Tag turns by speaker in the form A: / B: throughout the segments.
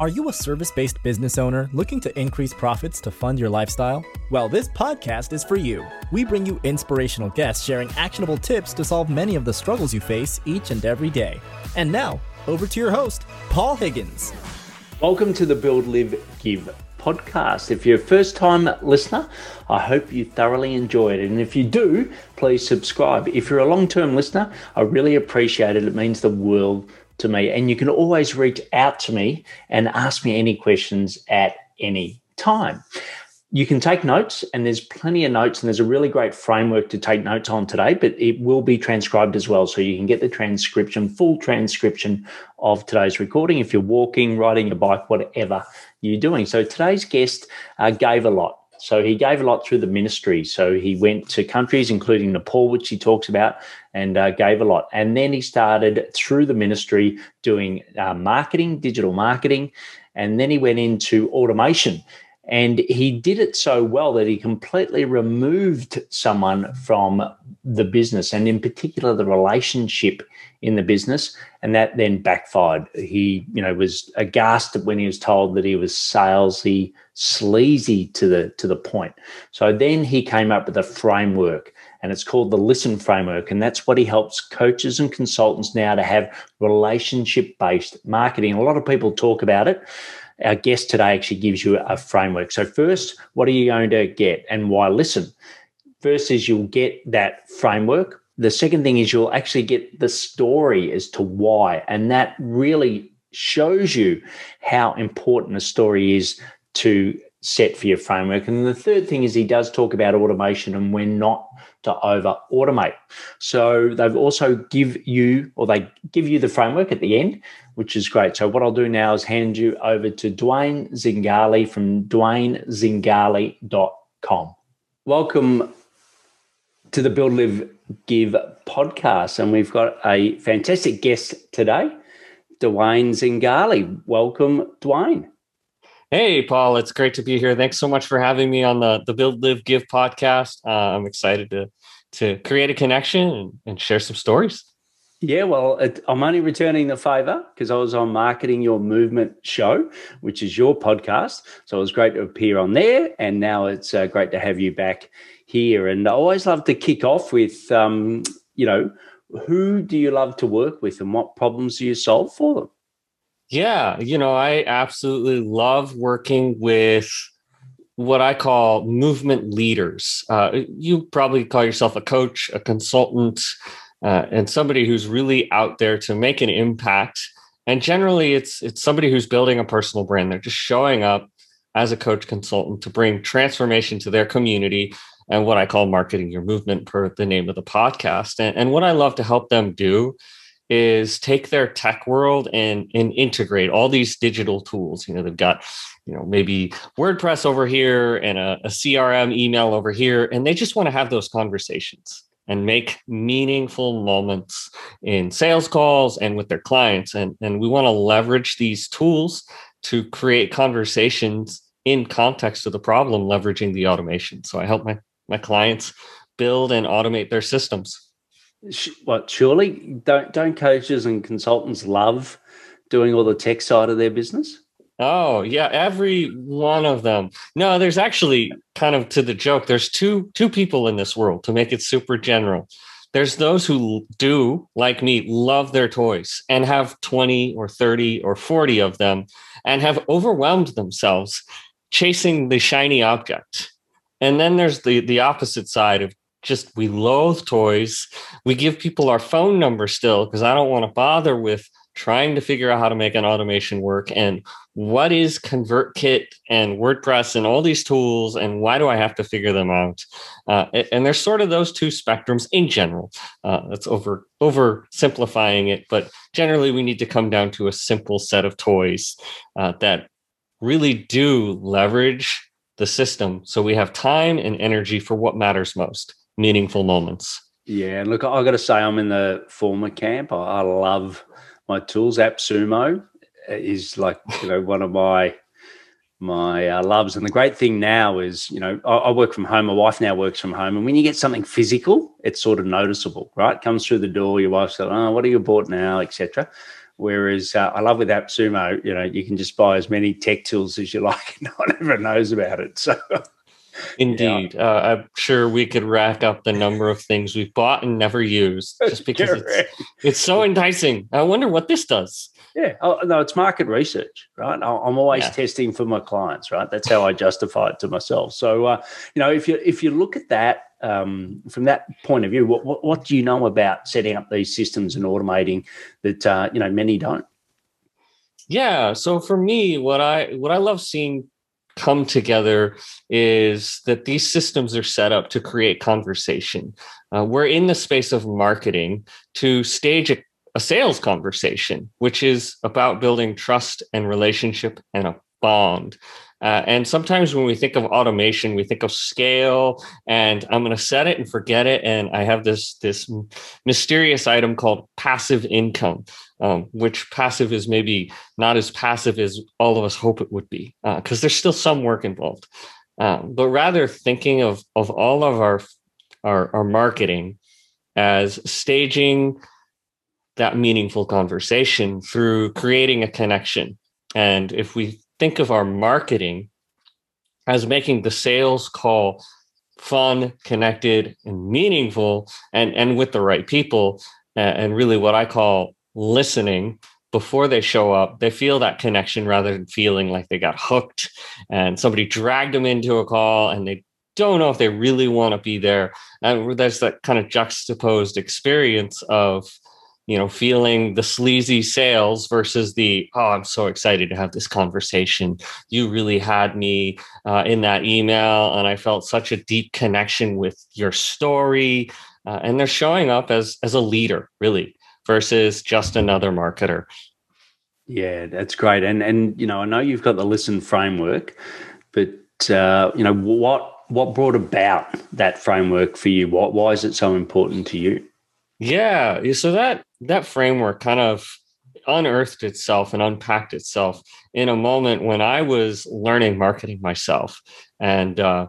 A: Are you a service based business owner looking to increase profits to fund your lifestyle? Well, this podcast is for you. We bring you inspirational guests sharing actionable tips to solve many of the struggles you face each and every day. And now, over to your host, Paul Higgins.
B: Welcome to the Build, Live, Give podcast. If you're a first time listener, I hope you thoroughly enjoyed it. And if you do, please subscribe. If you're a long term listener, I really appreciate it. It means the world to me. And you can always reach out to me and ask me any questions at any time. You can take notes, and there's plenty of notes, and there's a really great framework to take notes on today, but it will be transcribed as well. So you can get the transcription, full transcription of today's recording if you're walking, riding your bike, whatever you're doing. So today's guest uh, gave a lot. So he gave a lot through the ministry. So he went to countries, including Nepal, which he talks about, and uh, gave a lot. And then he started through the ministry doing uh, marketing, digital marketing. And then he went into automation. And he did it so well that he completely removed someone from the business and, in particular, the relationship in the business. And that then backfired. He, you know, was aghast when he was told that he was salesy, sleazy to the to the point. So then he came up with a framework and it's called the listen framework and that's what he helps coaches and consultants now to have relationship based marketing a lot of people talk about it our guest today actually gives you a framework so first what are you going to get and why listen first is you'll get that framework the second thing is you'll actually get the story as to why and that really shows you how important a story is to set for your framework. And the third thing is he does talk about automation and when not to over automate. So they've also give you or they give you the framework at the end, which is great. So what I'll do now is hand you over to Dwayne Zingali from dwaynezingali.com. Welcome to the Build Live Give podcast. And we've got a fantastic guest today, Dwayne Zingali. Welcome, Dwayne.
C: Hey, Paul, it's great to be here. Thanks so much for having me on the, the Build, Live, Give podcast. Uh, I'm excited to to create a connection and, and share some stories.
B: Yeah, well, it, I'm only returning the favor because I was on Marketing Your Movement show, which is your podcast. So it was great to appear on there. And now it's uh, great to have you back here. And I always love to kick off with, um, you know, who do you love to work with and what problems do you solve for them?
C: Yeah, you know, I absolutely love working with what I call movement leaders. Uh, you probably call yourself a coach, a consultant, uh, and somebody who's really out there to make an impact. And generally, it's it's somebody who's building a personal brand. They're just showing up as a coach consultant to bring transformation to their community and what I call marketing your movement per the name of the podcast. And, and what I love to help them do is take their tech world and and integrate all these digital tools. You know, they've got you know maybe WordPress over here and a, a CRM email over here, and they just want to have those conversations and make meaningful moments in sales calls and with their clients. And, and we want to leverage these tools to create conversations in context of the problem, leveraging the automation. So I help my, my clients build and automate their systems
B: what surely don't don't coaches and consultants love doing all the tech side of their business?
C: Oh yeah, every one of them. No, there's actually kind of to the joke. There's two two people in this world to make it super general. There's those who do, like me, love their toys and have 20 or 30 or 40 of them and have overwhelmed themselves chasing the shiny object. And then there's the the opposite side of just we loathe toys. We give people our phone number still because I don't want to bother with trying to figure out how to make an automation work and what is ConvertKit and WordPress and all these tools and why do I have to figure them out? Uh, and there's sort of those two spectrums in general. Uh, that's over oversimplifying it, but generally we need to come down to a simple set of toys uh, that really do leverage the system so we have time and energy for what matters most meaningful moments.
B: Yeah, look, I got to say, I'm in the former camp. I, I love my tools. AppSumo is like you know one of my my uh, loves. And the great thing now is, you know, I, I, work from home. My wife now works from home, and when you get something physical, it's sort of noticeable, right? Comes through the door. Your wife says, "Oh, what are you bought now?" etc. Whereas uh, I love with AppSumo, you know, you can just buy as many tech tools as you like. And no one ever knows about it. So,
C: indeed, yeah. uh, I'm sure we could rack up the number of things we've bought and never used just because it's, it's so enticing. I wonder what this does.
B: Yeah, oh, no, it's market research, right? I'm always yeah. testing for my clients, right? That's how I justify it to myself. So, uh, you know, if you if you look at that um, from that point of view, what, what, what do you know about setting up these systems and automating that uh, you know many don't?
C: Yeah, so for me, what I what I love seeing come together is that these systems are set up to create conversation. Uh, we're in the space of marketing to stage a a sales conversation, which is about building trust and relationship and a bond. Uh, and sometimes when we think of automation, we think of scale, and I'm going to set it and forget it. And I have this this mysterious item called passive income, um, which passive is maybe not as passive as all of us hope it would be, because uh, there's still some work involved. Um, but rather thinking of of all of our our, our marketing as staging that meaningful conversation through creating a connection. And if we think of our marketing as making the sales call fun, connected, and meaningful, and, and with the right people, and really what I call listening before they show up, they feel that connection rather than feeling like they got hooked and somebody dragged them into a call and they don't know if they really want to be there. And there's that kind of juxtaposed experience of you know, feeling the sleazy sales versus the, oh, I'm so excited to have this conversation. You really had me uh, in that email, and I felt such a deep connection with your story. Uh, and they're showing up as as a leader, really, versus just another marketer.
B: Yeah, that's great. And and you know, I know you've got the listen framework, but uh, you know what what brought about that framework for you? What why is it so important to you?
C: Yeah, so that that framework kind of unearthed itself and unpacked itself in a moment when I was learning marketing myself. And uh,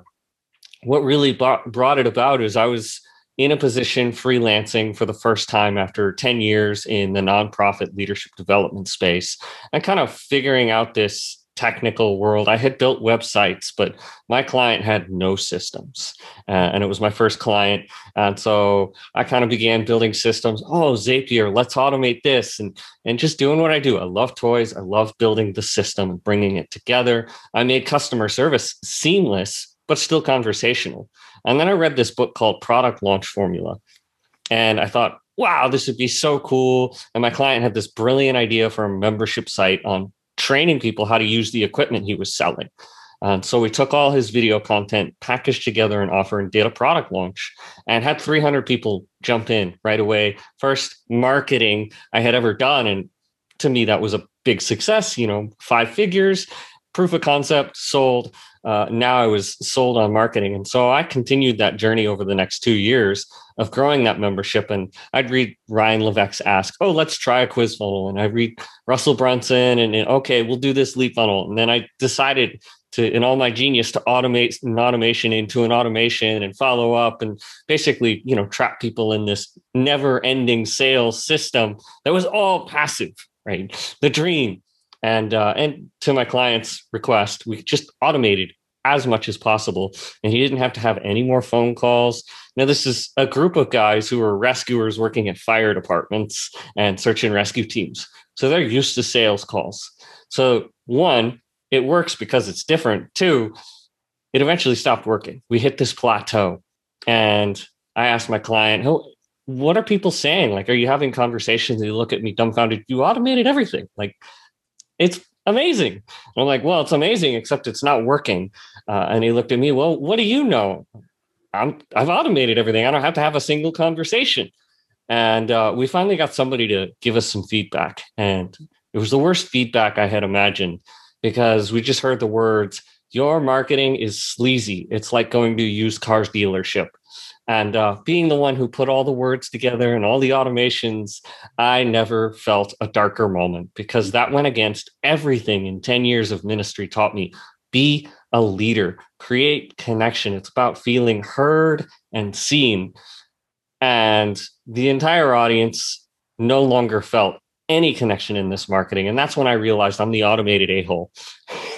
C: what really brought, brought it about is I was in a position freelancing for the first time after 10 years in the nonprofit leadership development space and kind of figuring out this technical world. I had built websites, but my client had no systems. Uh, and it was my first client. And so I kind of began building systems. Oh, Zapier, let's automate this and, and just doing what I do. I love toys. I love building the system and bringing it together. I made customer service seamless, but still conversational. And then I read this book called Product Launch Formula. And I thought, wow, this would be so cool. And my client had this brilliant idea for a membership site on training people how to use the equipment he was selling. And so we took all his video content, packaged together an offer, and did a product launch and had 300 people jump in right away. First marketing I had ever done. And to me, that was a big success, you know, five figures, proof of concept, sold. Uh, now I was sold on marketing. And so I continued that journey over the next two years of growing that membership. And I'd read Ryan Levesque ask, Oh, let's try a quiz funnel. And I read Russell Brunson and, and okay, we'll do this lead funnel. And then I decided to, in all my genius, to automate an automation into an automation and follow up and basically, you know, trap people in this never ending sales system that was all passive, right? The dream and uh, and to my client's request, we just automated as much as possible, and he didn't have to have any more phone calls. Now, this is a group of guys who are rescuers working at fire departments and search and rescue teams, so they're used to sales calls. So one, it works because it's different. Two, it eventually stopped working. We hit this plateau, and I asked my client, "Oh, what are people saying? Like, are you having conversations? And you look at me dumbfounded. You automated everything. Like, it's amazing. I'm like, well, it's amazing, except it's not working. Uh, and he looked at me, well, what do you know? I'm, I've automated everything. I don't have to have a single conversation. And uh, we finally got somebody to give us some feedback. And it was the worst feedback I had imagined because we just heard the words, your marketing is sleazy. It's like going to a used cars dealership. And uh, being the one who put all the words together and all the automations, I never felt a darker moment because that went against everything in 10 years of ministry taught me be a leader, create connection. It's about feeling heard and seen. And the entire audience no longer felt any connection in this marketing. And that's when I realized I'm the automated a hole.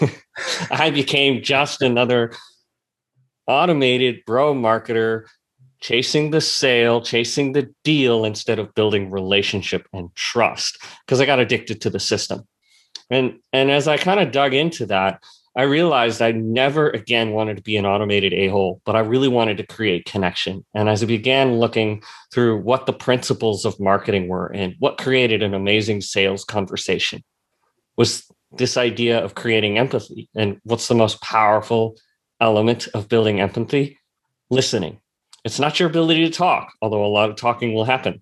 C: I became just another automated bro marketer chasing the sale, chasing the deal instead of building relationship and trust because I got addicted to the system. And and as I kind of dug into that, I realized I never again wanted to be an automated a hole, but I really wanted to create connection. And as I began looking through what the principles of marketing were and what created an amazing sales conversation, was this idea of creating empathy. And what's the most powerful element of building empathy? Listening. It's not your ability to talk, although a lot of talking will happen.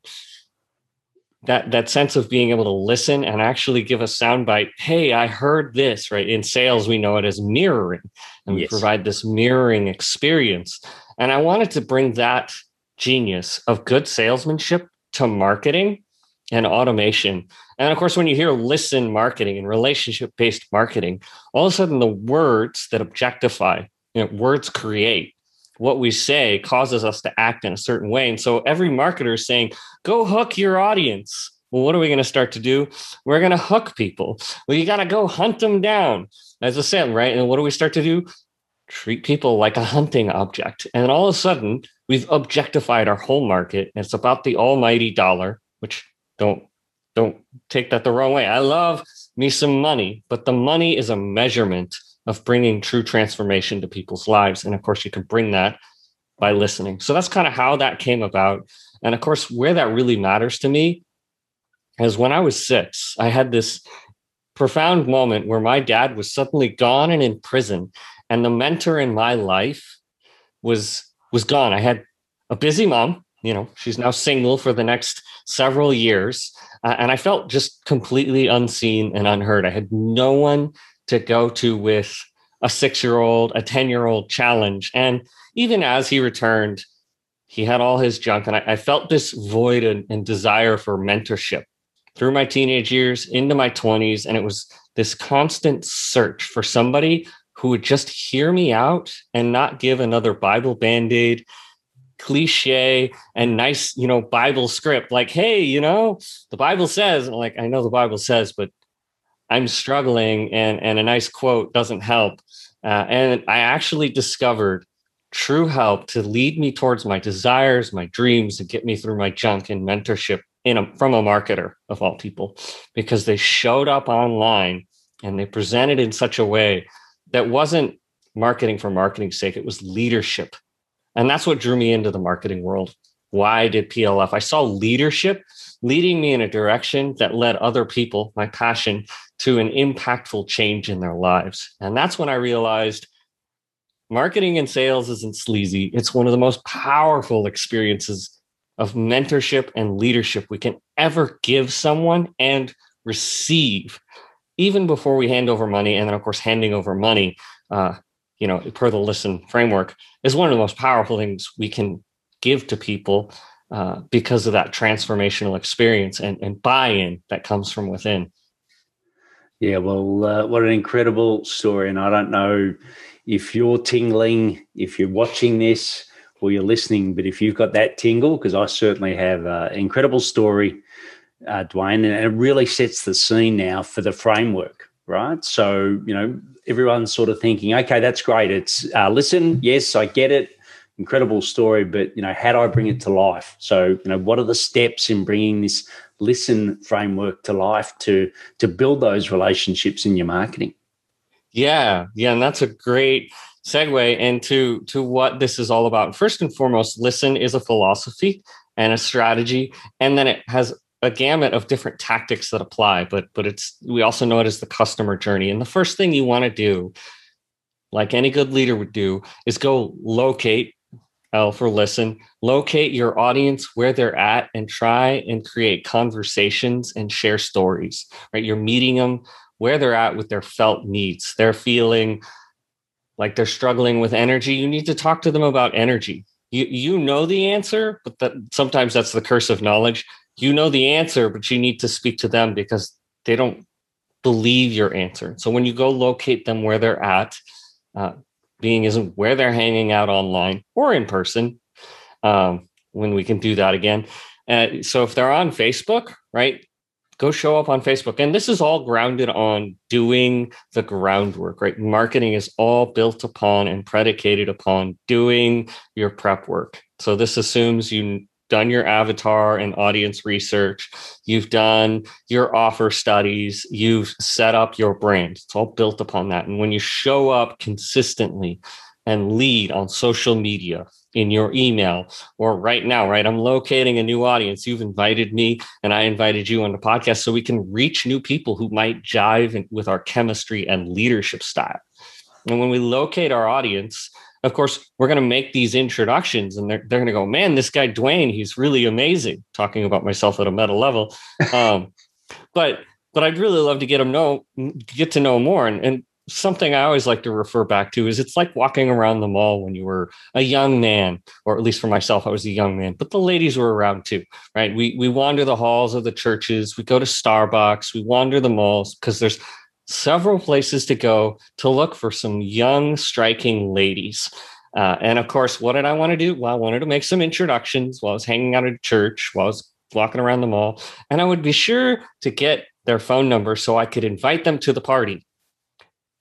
C: That that sense of being able to listen and actually give a soundbite hey i heard this right? In sales we know it as mirroring and we provide this mirroring experience. And i wanted to bring that genius of good salesmanship to marketing and automation. And of course when you hear listen marketing and relationship based marketing all of a sudden the words that objectify you know words create what we say causes us to act in a certain way. And so every marketer is saying, go hook your audience. Well, what are we going to start to do? We're going to hook people. Well, you got to go hunt them down, as I said, right? And what do we start to do? Treat people like a hunting object. And all of a sudden, we've objectified our whole market. And it's about the almighty dollar, which don't don't take that the wrong way. I love me some money, but the money is a measurement of bringing true transformation to people's lives. And of course, you can bring that by listening. So that's kind of how that came about. And of course, where that really matters to me is when I was six, I had this profound moment where my dad was suddenly gone and in prison. And the mentor in my life was was gone. I had a busy mom, you know, she's now single for the next several years. Uh, and I felt just completely unseen and unheard. I had no one to go to with a six year old, a 10 year old challenge. And even as he returned, he had all his junk. And I, I felt this void and, and desire for mentorship through my teenage years into my 20s. And it was this constant search for somebody who would just hear me out and not give another Bible band aid cliche and nice, you know, Bible script like, hey, you know, the Bible says, like, I know the Bible says, but I'm struggling and, and a nice quote doesn't help. Uh, and I actually discovered true help to lead me towards my desires, my dreams, and get me through my junk and mentorship in a, from a marketer of all people, because they showed up online and they presented in such a way that wasn't marketing for marketing's sake, it was leadership. And that's what drew me into the marketing world. Why did PLF? I saw leadership leading me in a direction that led other people, my passion, to an impactful change in their lives. And that's when I realized marketing and sales isn't sleazy. It's one of the most powerful experiences of mentorship and leadership we can ever give someone and receive, even before we hand over money. And then, of course, handing over money, uh, you know, per the listen framework, is one of the most powerful things we can give to people uh, because of that transformational experience and, and buy-in that comes from within.
B: Yeah, well, uh, what an incredible story. And I don't know if you're tingling, if you're watching this or you're listening, but if you've got that tingle, because I certainly have uh, an incredible story, uh, Dwayne, and it really sets the scene now for the framework, right? So, you know, everyone's sort of thinking, okay, that's great. It's uh, listen, yes, I get it. Incredible story, but you know, how do I bring it to life? So, you know, what are the steps in bringing this listen framework to life to to build those relationships in your marketing?
C: Yeah. Yeah and that's a great segue into to what this is all about. First and foremost listen is a philosophy and a strategy and then it has a gamut of different tactics that apply but but it's we also know it as the customer journey and the first thing you want to do like any good leader would do is go locate L for listen. Locate your audience where they're at and try and create conversations and share stories, right? You're meeting them where they're at with their felt needs. They're feeling like they're struggling with energy. You need to talk to them about energy. You, you know the answer, but that sometimes that's the curse of knowledge. You know the answer, but you need to speak to them because they don't believe your answer. So when you go locate them where they're at, uh, being isn't where they're hanging out online or in person um, when we can do that again. Uh, so if they're on Facebook, right, go show up on Facebook. And this is all grounded on doing the groundwork, right? Marketing is all built upon and predicated upon doing your prep work. So this assumes you done your avatar and audience research, you've done your offer studies, you've set up your brand. It's all built upon that. And when you show up consistently and lead on social media, in your email or right now, right? I'm locating a new audience. You've invited me and I invited you on the podcast so we can reach new people who might jive with our chemistry and leadership style. And when we locate our audience, of course, we're going to make these introductions and they're, they're going to go, man, this guy, Dwayne, he's really amazing. Talking about myself at a meta level. Um, but, but I'd really love to get them know, get to know more. And, and something I always like to refer back to is it's like walking around the mall when you were a young man, or at least for myself, I was a young man, but the ladies were around too, right? We, we wander the halls of the churches, we go to Starbucks, we wander the malls because there's several places to go to look for some young, striking ladies. Uh, and of course, what did I want to do? Well, I wanted to make some introductions while I was hanging out at church, while I was walking around the mall. And I would be sure to get their phone number so I could invite them to the party.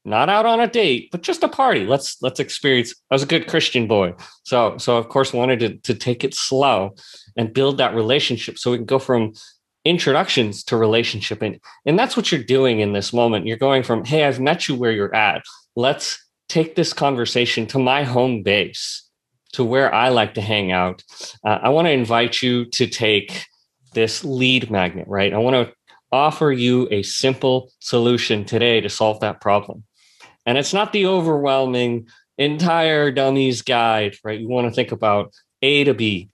C: Not out on a date, but just a party. Let's let's experience. I was a good Christian boy, so so of course wanted to to take it slow and build that relationship so we can go from introductions to relationship. And and that's what you're doing in this moment. You're going from hey i've met you where you're at. Let's take this conversation to my home base to where i like to hang out. Uh, i want to invite you to take this lead magnet right? I want to offer you a simple solution today to solve that problem. And it's not the overwhelming entire dummies guide right? You want to think about a to b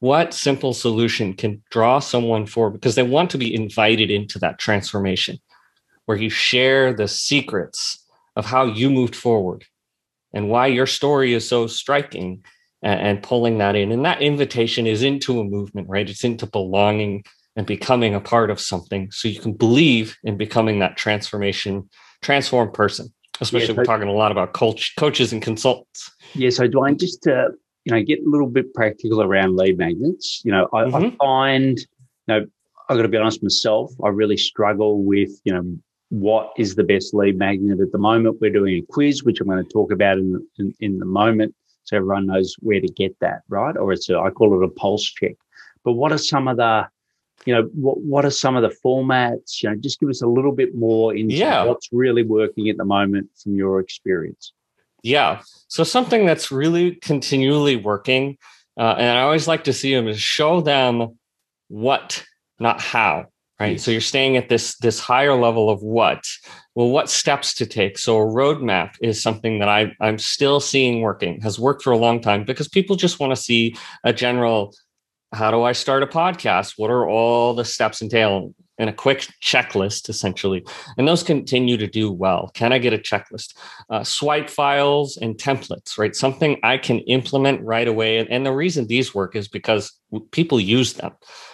C: what simple solution can draw someone forward because they want to be invited into that transformation where you share the secrets of how you moved forward and why your story is so striking and, and pulling that in. And that invitation is into a movement right? It's into belonging and becoming a part of something. So you can believe in becoming that transformation transformed person especially we're talking a lot about coach, coaches and consultants.
B: Yeah so dwayne just to you know, get a little bit practical around lead magnets. You know, I, mm-hmm. I find, you know, I've got to be honest myself, I really struggle with, you know, what is the best lead magnet at the moment. We're doing a quiz, which I'm going to talk about in, in, in the moment. So everyone knows where to get that, right? Or it's a, I call it a pulse check. But what are some of the, you know, what, what are some of the formats? You know, just give us a little bit more into yeah. what's really working at the moment from your experience.
C: Yeah. So something that's really continually working, uh, and I always like to see them is show them what, not how. Right. Yes. So you're staying at this this higher level of what. Well, what steps to take? So a roadmap is something that I I'm still seeing working, has worked for a long time because people just want to see a general how do I start a podcast? What are all the steps entail? And a quick checklist essentially. And those continue to do well. Can i get a checklist? Uh, swipe files and templates right? Something i can implement right away. And, and the reason these work is because people use them.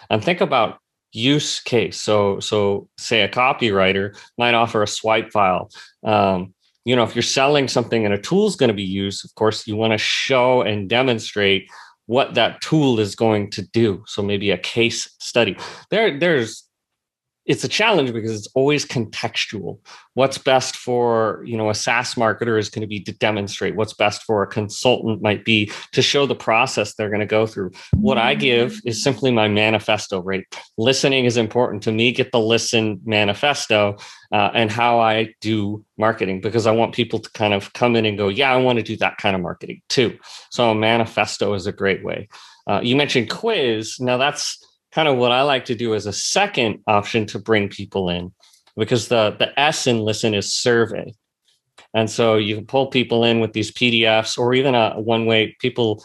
C: And think about use case. So so say a copywriter might offer a swipe file. Um, you know if you're selling something and a tool is going to be used of course you want to show and demonstrate what that tool is going to do. So maybe a case study. There there's it's a challenge because it's always contextual. What's best for you know a saas marketer is going to be to demonstrate. What's best for a consultant might be to show the process they're going to go through. What i give is simply my manifesto right listening is important to me. Get the listen manifesto uh, and how i do marketing because i want people to kind of come in and go yeah i want to do that kind of marketing too. So a manifesto is a great way. Uh, you mentioned quiz. Now that's kind of what I like to do as a second option to bring people in because the the S in listen is survey. And so you can pull people in with these PDFs or even a one way people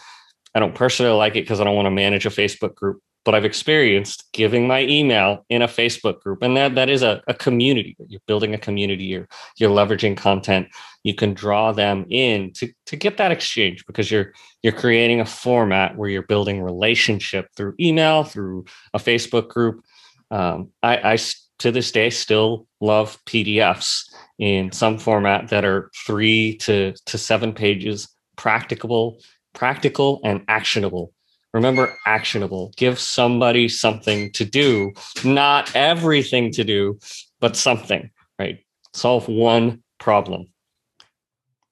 C: I don't personally like it because I don't want to manage a Facebook group, but I've experienced giving my email in a Facebook group. And that that is a, a community. You're building a community, you're you're leveraging content you can draw them in to, to get that exchange because you're you're creating a format where you're building relationship through email through a facebook group um, I, I to this day still love pdfs in some format that are three to, to seven pages practicable practical and actionable Remember, actionable. Give somebody something to do, not everything to do, but something, right? Solve one problem.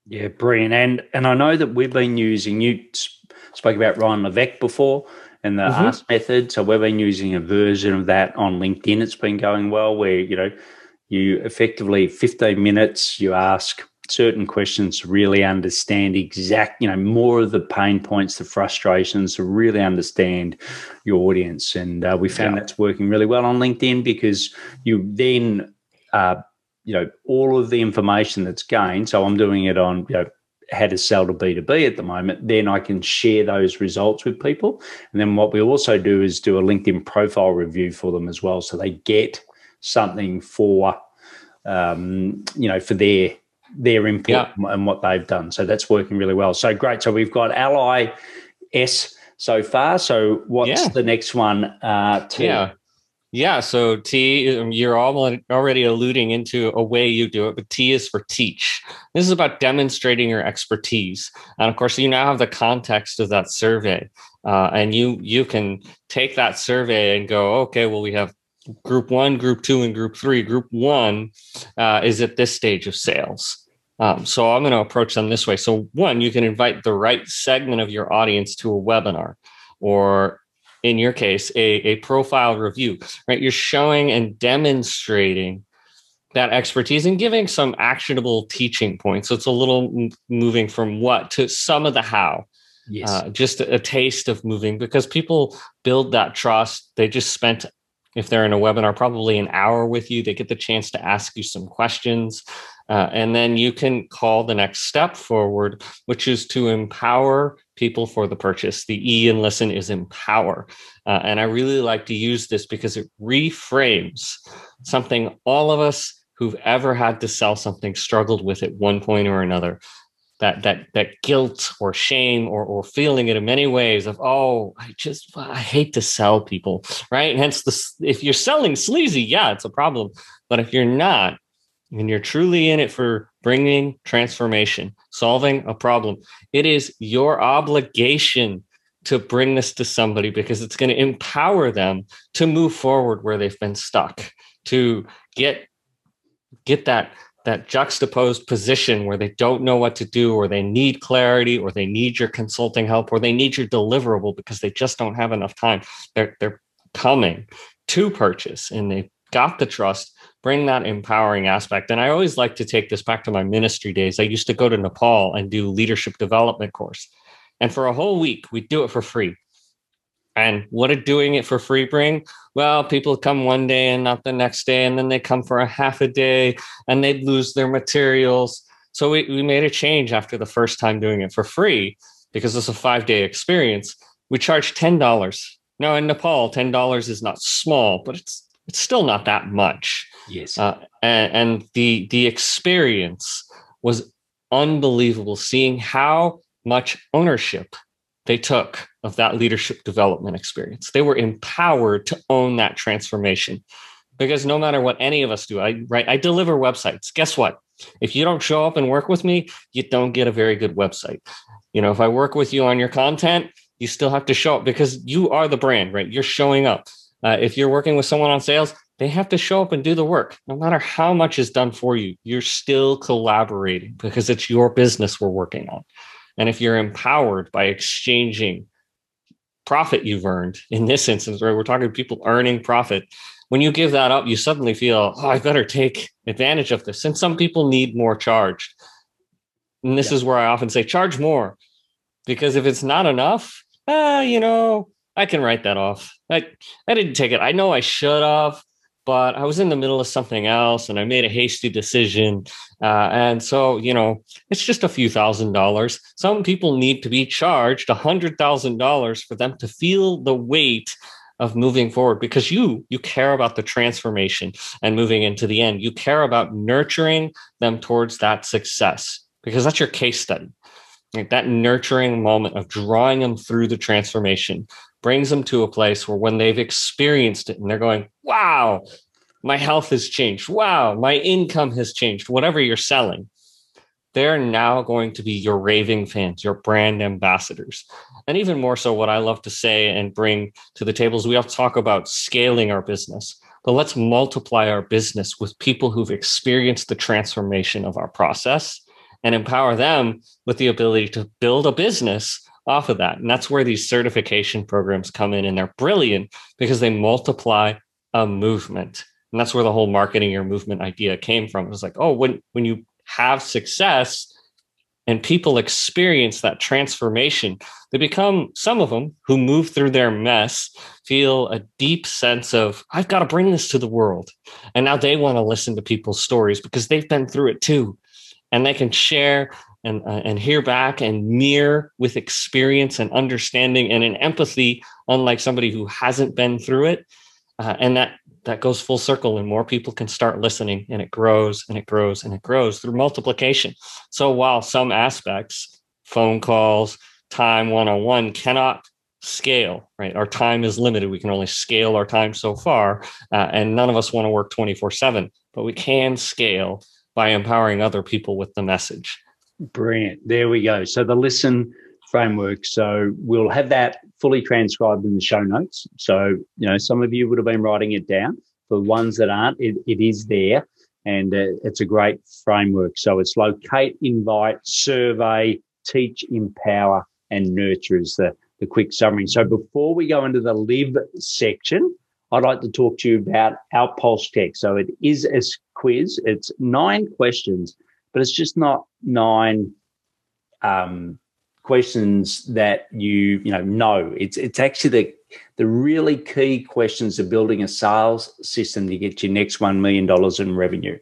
B: Yeah, brilliant. And and I know that we've been using you spoke about Ryan Levesque before and the mm-hmm. ask method. So we've been using a version of that on LinkedIn. It's been going well where, you know, you effectively 15 minutes, you ask certain questions to really understand exact, you know, more of the pain points, the frustrations, to really understand your audience. And uh, we found yeah. that's working really well on LinkedIn because you then, uh, you know, all of the information that's gained. So I'm doing it on, you know, how to sell to B2B at the moment, then I can share those results with people. And then what we also do is do a LinkedIn profile review for them as well. So they get something for, um, you know, for their their input yeah. and what they've done. So that's working really well. So great. So we've got Ally S so far. So what's yeah. the next one? Uh,
C: to- yeah. Yeah. So T, um, you're already alluding into a way you do it, but T is for teach. This is about demonstrating your expertise, and of course, you now have the context of that survey, uh, and you you can take that survey and go, okay, well, we have group one, group two, and group three. Group one uh, is at this stage of sales. Um, so I'm going to approach them this way. So one, you can invite the right segment of your audience to a webinar, or in your case, a, a profile review. Right, you're showing and demonstrating that expertise and giving some actionable teaching points. So it's a little moving from what to some of the how. Yes. Uh, just a, a taste of moving because people build that trust. They just spent if they're in a webinar, probably an hour with you. They get the chance to ask you some questions. Uh, and then you can call the next step forward, which is to empower people for the purchase. The E in listen is empower. Uh, and I really like to use this because it reframes something all of us who've ever had to sell something struggled with at one point or another that that that guilt or shame or or feeling it in many ways of oh I just I hate to sell people right? And hence the if you're selling sleazy yeah it's a problem. But if you're not and you're truly in it for bringing transformation solving a problem it is your obligation to bring this to somebody because it's going to empower them to move forward where they've been stuck to get get that that juxtaposed position where they don't know what to do or they need clarity or they need your consulting help or they need your deliverable because they just don't have enough time. They're they're coming to purchase and they've got the trust. Bring that empowering aspect. And i always like to take this back to my ministry days. I used to go to nepal and do leadership development course. And for a whole week we do it for free and what did doing it for free bring? Well, people come one day and not the next day, and then they come for a half a day and they lose their materials. So we, we made a change after the first time doing it for free because it's a five day experience. We charge $10. Now in Nepal, $10 is not small, but it's it's still not that much.
B: Yes.
C: Uh, and, and the the experience was unbelievable seeing how much ownership they took of that leadership development experience. They were empowered to own that transformation. Because no matter what any of us do, I right, I deliver websites. Guess what? If you don't show up and work with me, you don't get a very good website. You know, if I work with you on your content, you still have to show up because you are the brand, right? You're showing up. Uh, if you're working with someone on sales, they have to show up and do the work. No matter how much is done for you, you're still collaborating because it's your business we're working on. And if you're empowered by exchanging profit you've earned, in this instance, where we're talking people earning profit, when you give that up, you suddenly feel, oh, I better take advantage of this. And some people need more charged. And this yeah. is where I often say, charge more. Because if it's not enough, ah, you know, I can write that off. I, I didn't take it. I know I should have but I was in the middle of something else and I made a hasty decision. Uh, and so, you know, it's just a few thousand dollars. Some people need to be charged a hundred thousand dollars for them to feel the weight of moving forward because you you care about the transformation and moving into the end you care about nurturing them towards that success because that's your case study like that nurturing moment of drawing them through the transformation brings them to a place where when they've experienced it and they're going, wow, my health has changed. Wow, my income has changed, whatever you're selling. they're now going to be your raving fans, your brand ambassadors. And even more so, what I love to say and bring to the table is we to talk about scaling our business, but let's multiply our business with people who've experienced the transformation of our process and empower them with the ability to build a business off of that. And that's where these certification programs come in, and they're brilliant because they multiply a movement. And that's where the whole marketing your movement idea came from. It was like, oh, when when you have success and people experience that transformation, they become some of them who move through their mess feel a deep sense of, I've got to bring this to the world. And now they want to listen to people's stories because they've been through it too. And they can share and, uh, and hear back and mirror with experience and understanding and an empathy, unlike somebody who hasn't been through it. Uh, and that that goes full circle and more people can start listening and it grows and it grows and it grows through multiplication. So while some aspects phone calls time one-on-one cannot scale right? Our time is limited. We can only scale our time so far uh, and none of us want to work 24 7 but we can scale by empowering other people with the message
B: brilliant there we go so the listen framework so we'll have that fully transcribed in the show notes. So, you know, some of you would have been writing it down. For ones that aren't, it, it is there and uh, it's a great framework. So it's locate, invite, survey, teach, empower, and nurture is the, the quick summary. So before we go into the live section, I'd like to talk to you about our pulse check. So it is a quiz. It's nine questions, but it's just not nine um, questions that you you know know. It's it's actually the the really key questions of building a sales system to get your next one million dollars in revenue.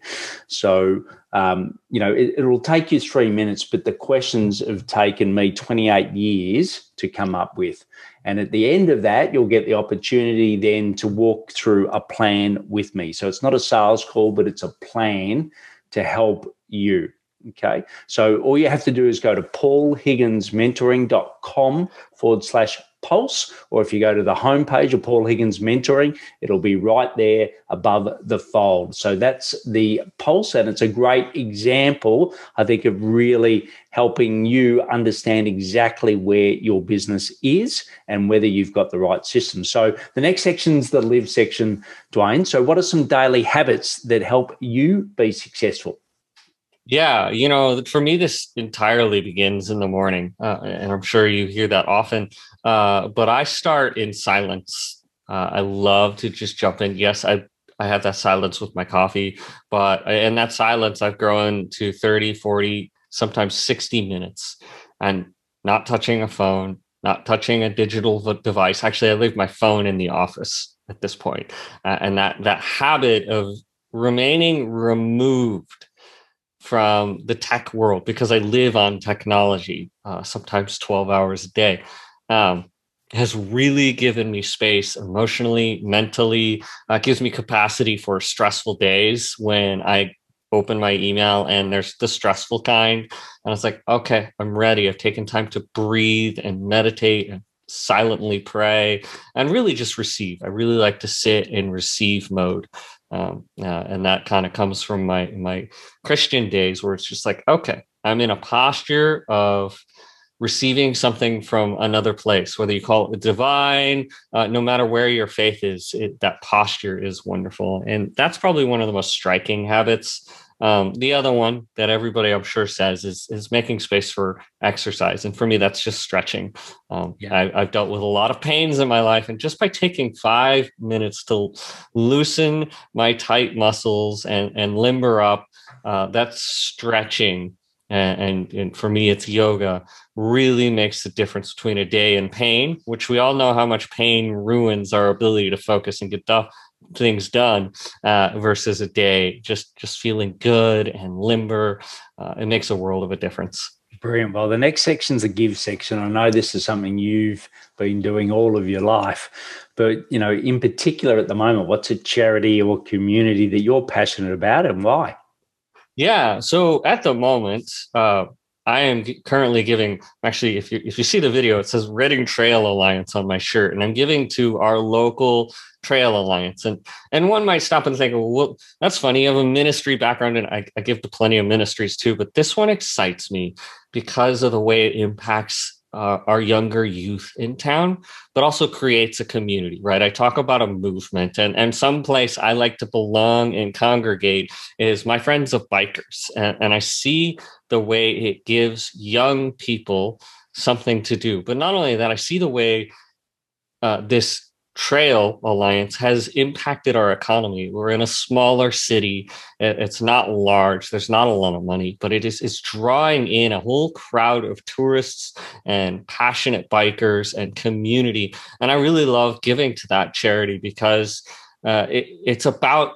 B: So um, you know it, will take you three minutes, but the questions have taken me 28 years to come up with. And at the end of that, you'll get the opportunity then to walk through a plan with me. So it's not a sales call, but it's a plan to help you. Okay. So all you have to do is go to paulhigginsmentoring.com forward slash pulse, or if you go to the homepage of Paul Higgins Mentoring, it'll be right there above the fold. So that's the pulse, and it's a great example, I think, of really helping you understand exactly where your business is and whether you've got the right system. So the next section is the live section, Dwayne. So what are some daily habits that help you be successful?
C: Yeah, you know, for me, this entirely begins in the morning, uh, and I'm sure you hear that often. Uh, but I start in silence. Uh, I love to just jump in. Yes, I I have that silence with my coffee, but in that silence, I've grown to 30, 40, sometimes 60 minutes, and not touching a phone, not touching a digital device. Actually, I leave my phone in the office at this point, uh, and that that habit of remaining removed from the tech world because I live on technology, uh, sometimes 12 hours a day, um, has really given me space emotionally, mentally, uh, gives me capacity for stressful days when I open my email and there's the stressful kind. And it's like, okay, I'm ready. I've taken time to breathe and meditate and silently pray and really just receive. I really like to sit in receive mode um, uh, and that kind of comes from my my christian days where it's just like okay i'm in a posture of receiving something from another place whether you call it divine uh, no matter where your faith is it, that posture is wonderful. And that's probably one of the most striking habits um, the other one that everybody I'm sure says is is making space for exercise, and for me, that's just stretching. Um, yeah. I, I've dealt with a lot of pains in my life, and just by taking five minutes to loosen my tight muscles and and limber up, uh, that's stretching. And, and, and for me, it's yoga really makes the difference between a day in pain, which we all know how much pain ruins our ability to focus and get done things done uh, versus a day just just feeling good and limber uh, it makes a world of a difference.
B: Brilliant. Well the next section's is a give section. I know this is something you've been doing all of your life but you know in particular at the moment what's a charity or community that you're passionate about and why?
C: Yeah so at the moment uh, I am currently giving. Actually, if you if you see the video, it says Reading Trail Alliance on my shirt, and I'm giving to our local Trail Alliance. And and one might stop and think, well, that's funny. You have a ministry background, and I, I give to plenty of ministries too, but this one excites me because of the way it impacts uh, our younger youth in town, but also creates a community, right? I talk about a movement, and and some place I like to belong and congregate is my friends of bikers, and, and I see the way it gives young people something to do. But not only that, I see the way uh, this Trail Alliance has impacted our economy. We're in a smaller city. It's not large. There's not a lot of money, but it is it's drawing in a whole crowd of tourists and passionate bikers and community. And I really love giving to that charity because uh, it, it's about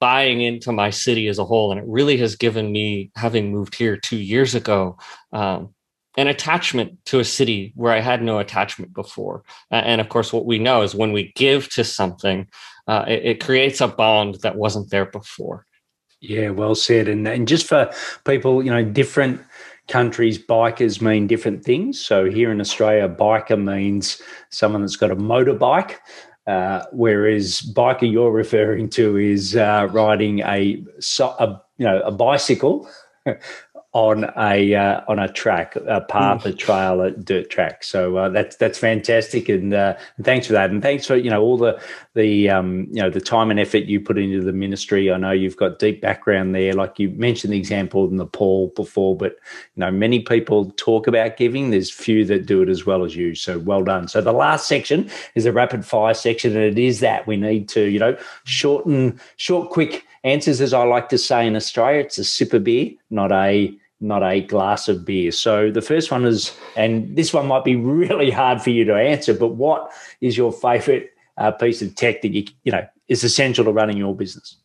C: buying into my city as a whole. And it really has given me, having moved here two years ago, um, an attachment to a city where I had no attachment before. And of course, what we know is when we give to something, uh, it, it, creates a bond that wasn't there before.
B: Yeah, well said. And, and just for people, you know, different countries, bikers mean different things. So here in Australia, biker means someone that's got a motorbike. Uh, whereas biker you're referring to is uh, riding a, a you know a bicycle on a uh, on a track, a path, a trail, a dirt track. So uh, that's that's fantastic, and uh, thanks for that, and thanks for you know all the the um, you know the time and effort you put into the ministry. I know you've got deep background there, like you mentioned the example in the Nepal before, but you know many people talk about giving. There's few that do it as well as you. So well done. So the last section is a rapid fire section, and it is that we need to you know shorten short, quick answers, as I like to say in Australia. It's a sip of beer, not a not a glass of beer. So the first one is, and this one might be really hard for you to answer, but what is your favorite uh, piece of tech that you you know is essential to running your business?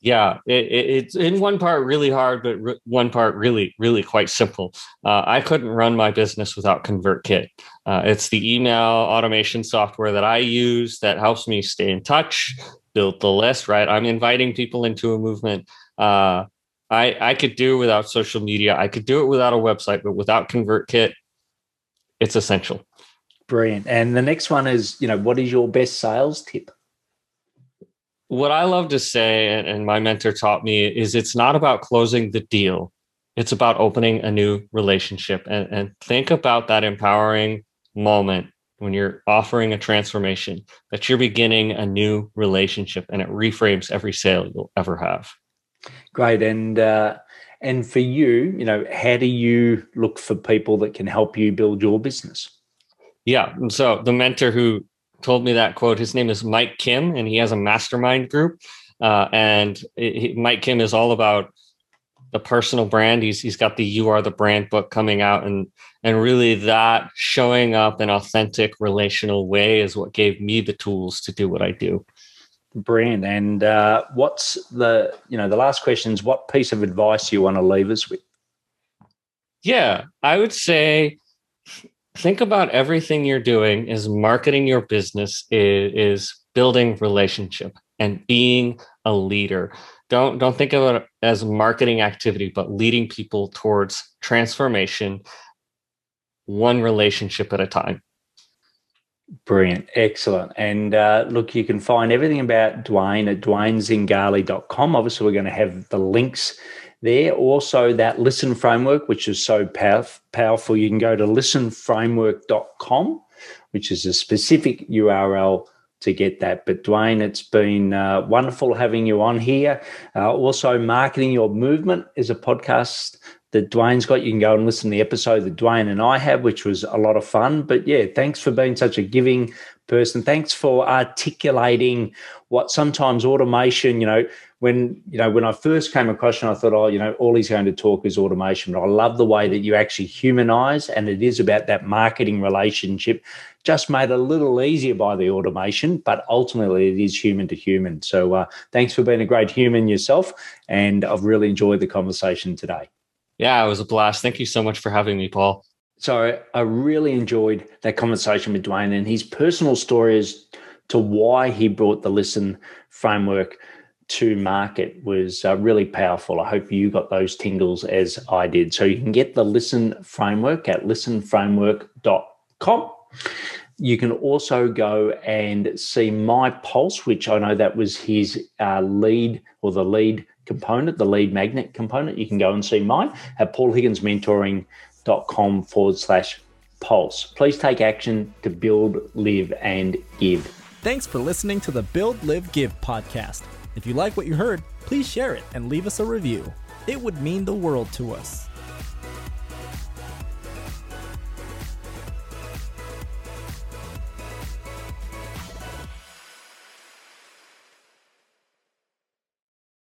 C: Yeah, it, it, it's in one part really hard, but one part really, really quite simple. Uh, I couldn't run my business without ConvertKit. Uh, it's the email automation software that I use that helps me stay in touch, build the list. Right, I'm inviting people into a movement. Uh, I I could do without social media. I could do it without a website, but without ConvertKit, it's essential.
B: Brilliant. And the next one is, you know, what is your best sales tip?
C: What I love to say, and my mentor taught me, is it's not about closing the deal. It's about opening a new relationship. And, and think about that empowering moment when you're offering a transformation, that you're beginning a new relationship and it reframes every sale you'll ever have.
B: Great. And uh, and for you, you know, how do you look for people that can help you build your business?
C: Yeah. So the mentor who told me that quote, his name is Mike Kim, and he has a mastermind group. Uh, and it, Mike Kim is all about the personal brand. He's he's got the "You Are the Brand" book coming out, and and really that showing up in authentic relational way is what gave me the tools to do what I do
B: brand. And uh, what's the you know the last question is what piece of advice you want to leave us with?
C: Yeah, I would say think about everything you're doing is marketing your business is building relationship and being a leader don't don't think of it as marketing activity but leading people towards transformation one relationship at a time
B: Brilliant. Excellent. And uh, look, you can find everything about Dwayne at dwaynezingali.com. Obviously, we're going to have the links there. Also, that listen framework, which is so pow- powerful, you can go to listenframework.com, which is a specific URL to get that. But Dwayne, it's been uh, wonderful having you on here. Uh, also, Marketing Your Movement is a podcast that Dwayne's got. You can go and listen to the episode that Dwayne and I had, which was a lot of fun. But yeah, thanks for being such a giving person. Thanks for articulating what sometimes automation, you know, when you know when I first came across and I thought, oh, you know, all he's going to talk is automation. But I love the way that you actually humanize, and it is about that marketing relationship, just made a little easier by the automation, but ultimately it is human to human. So uh, thanks for being a great human yourself, and I've really enjoyed the conversation today.
C: Yeah, it was a blast. Thank you so much for having me, Paul.
B: So I really enjoyed that conversation with Dwayne and his personal story as to why he brought the Listen framework to market was uh, really powerful. I hope you got those tingles as I did. So you can get the Listen framework at listenframework.com. You can also go and see my pulse, which I know that was his uh, lead or the lead component, the lead magnet component. You can go and see mine at paulhigginsmentoring.com forward slash pulse. Please take action to build, live, and give.
A: Thanks for listening to the Build, Live, Give podcast. If you like what you heard, please share it and leave us a review. It would mean the world to us.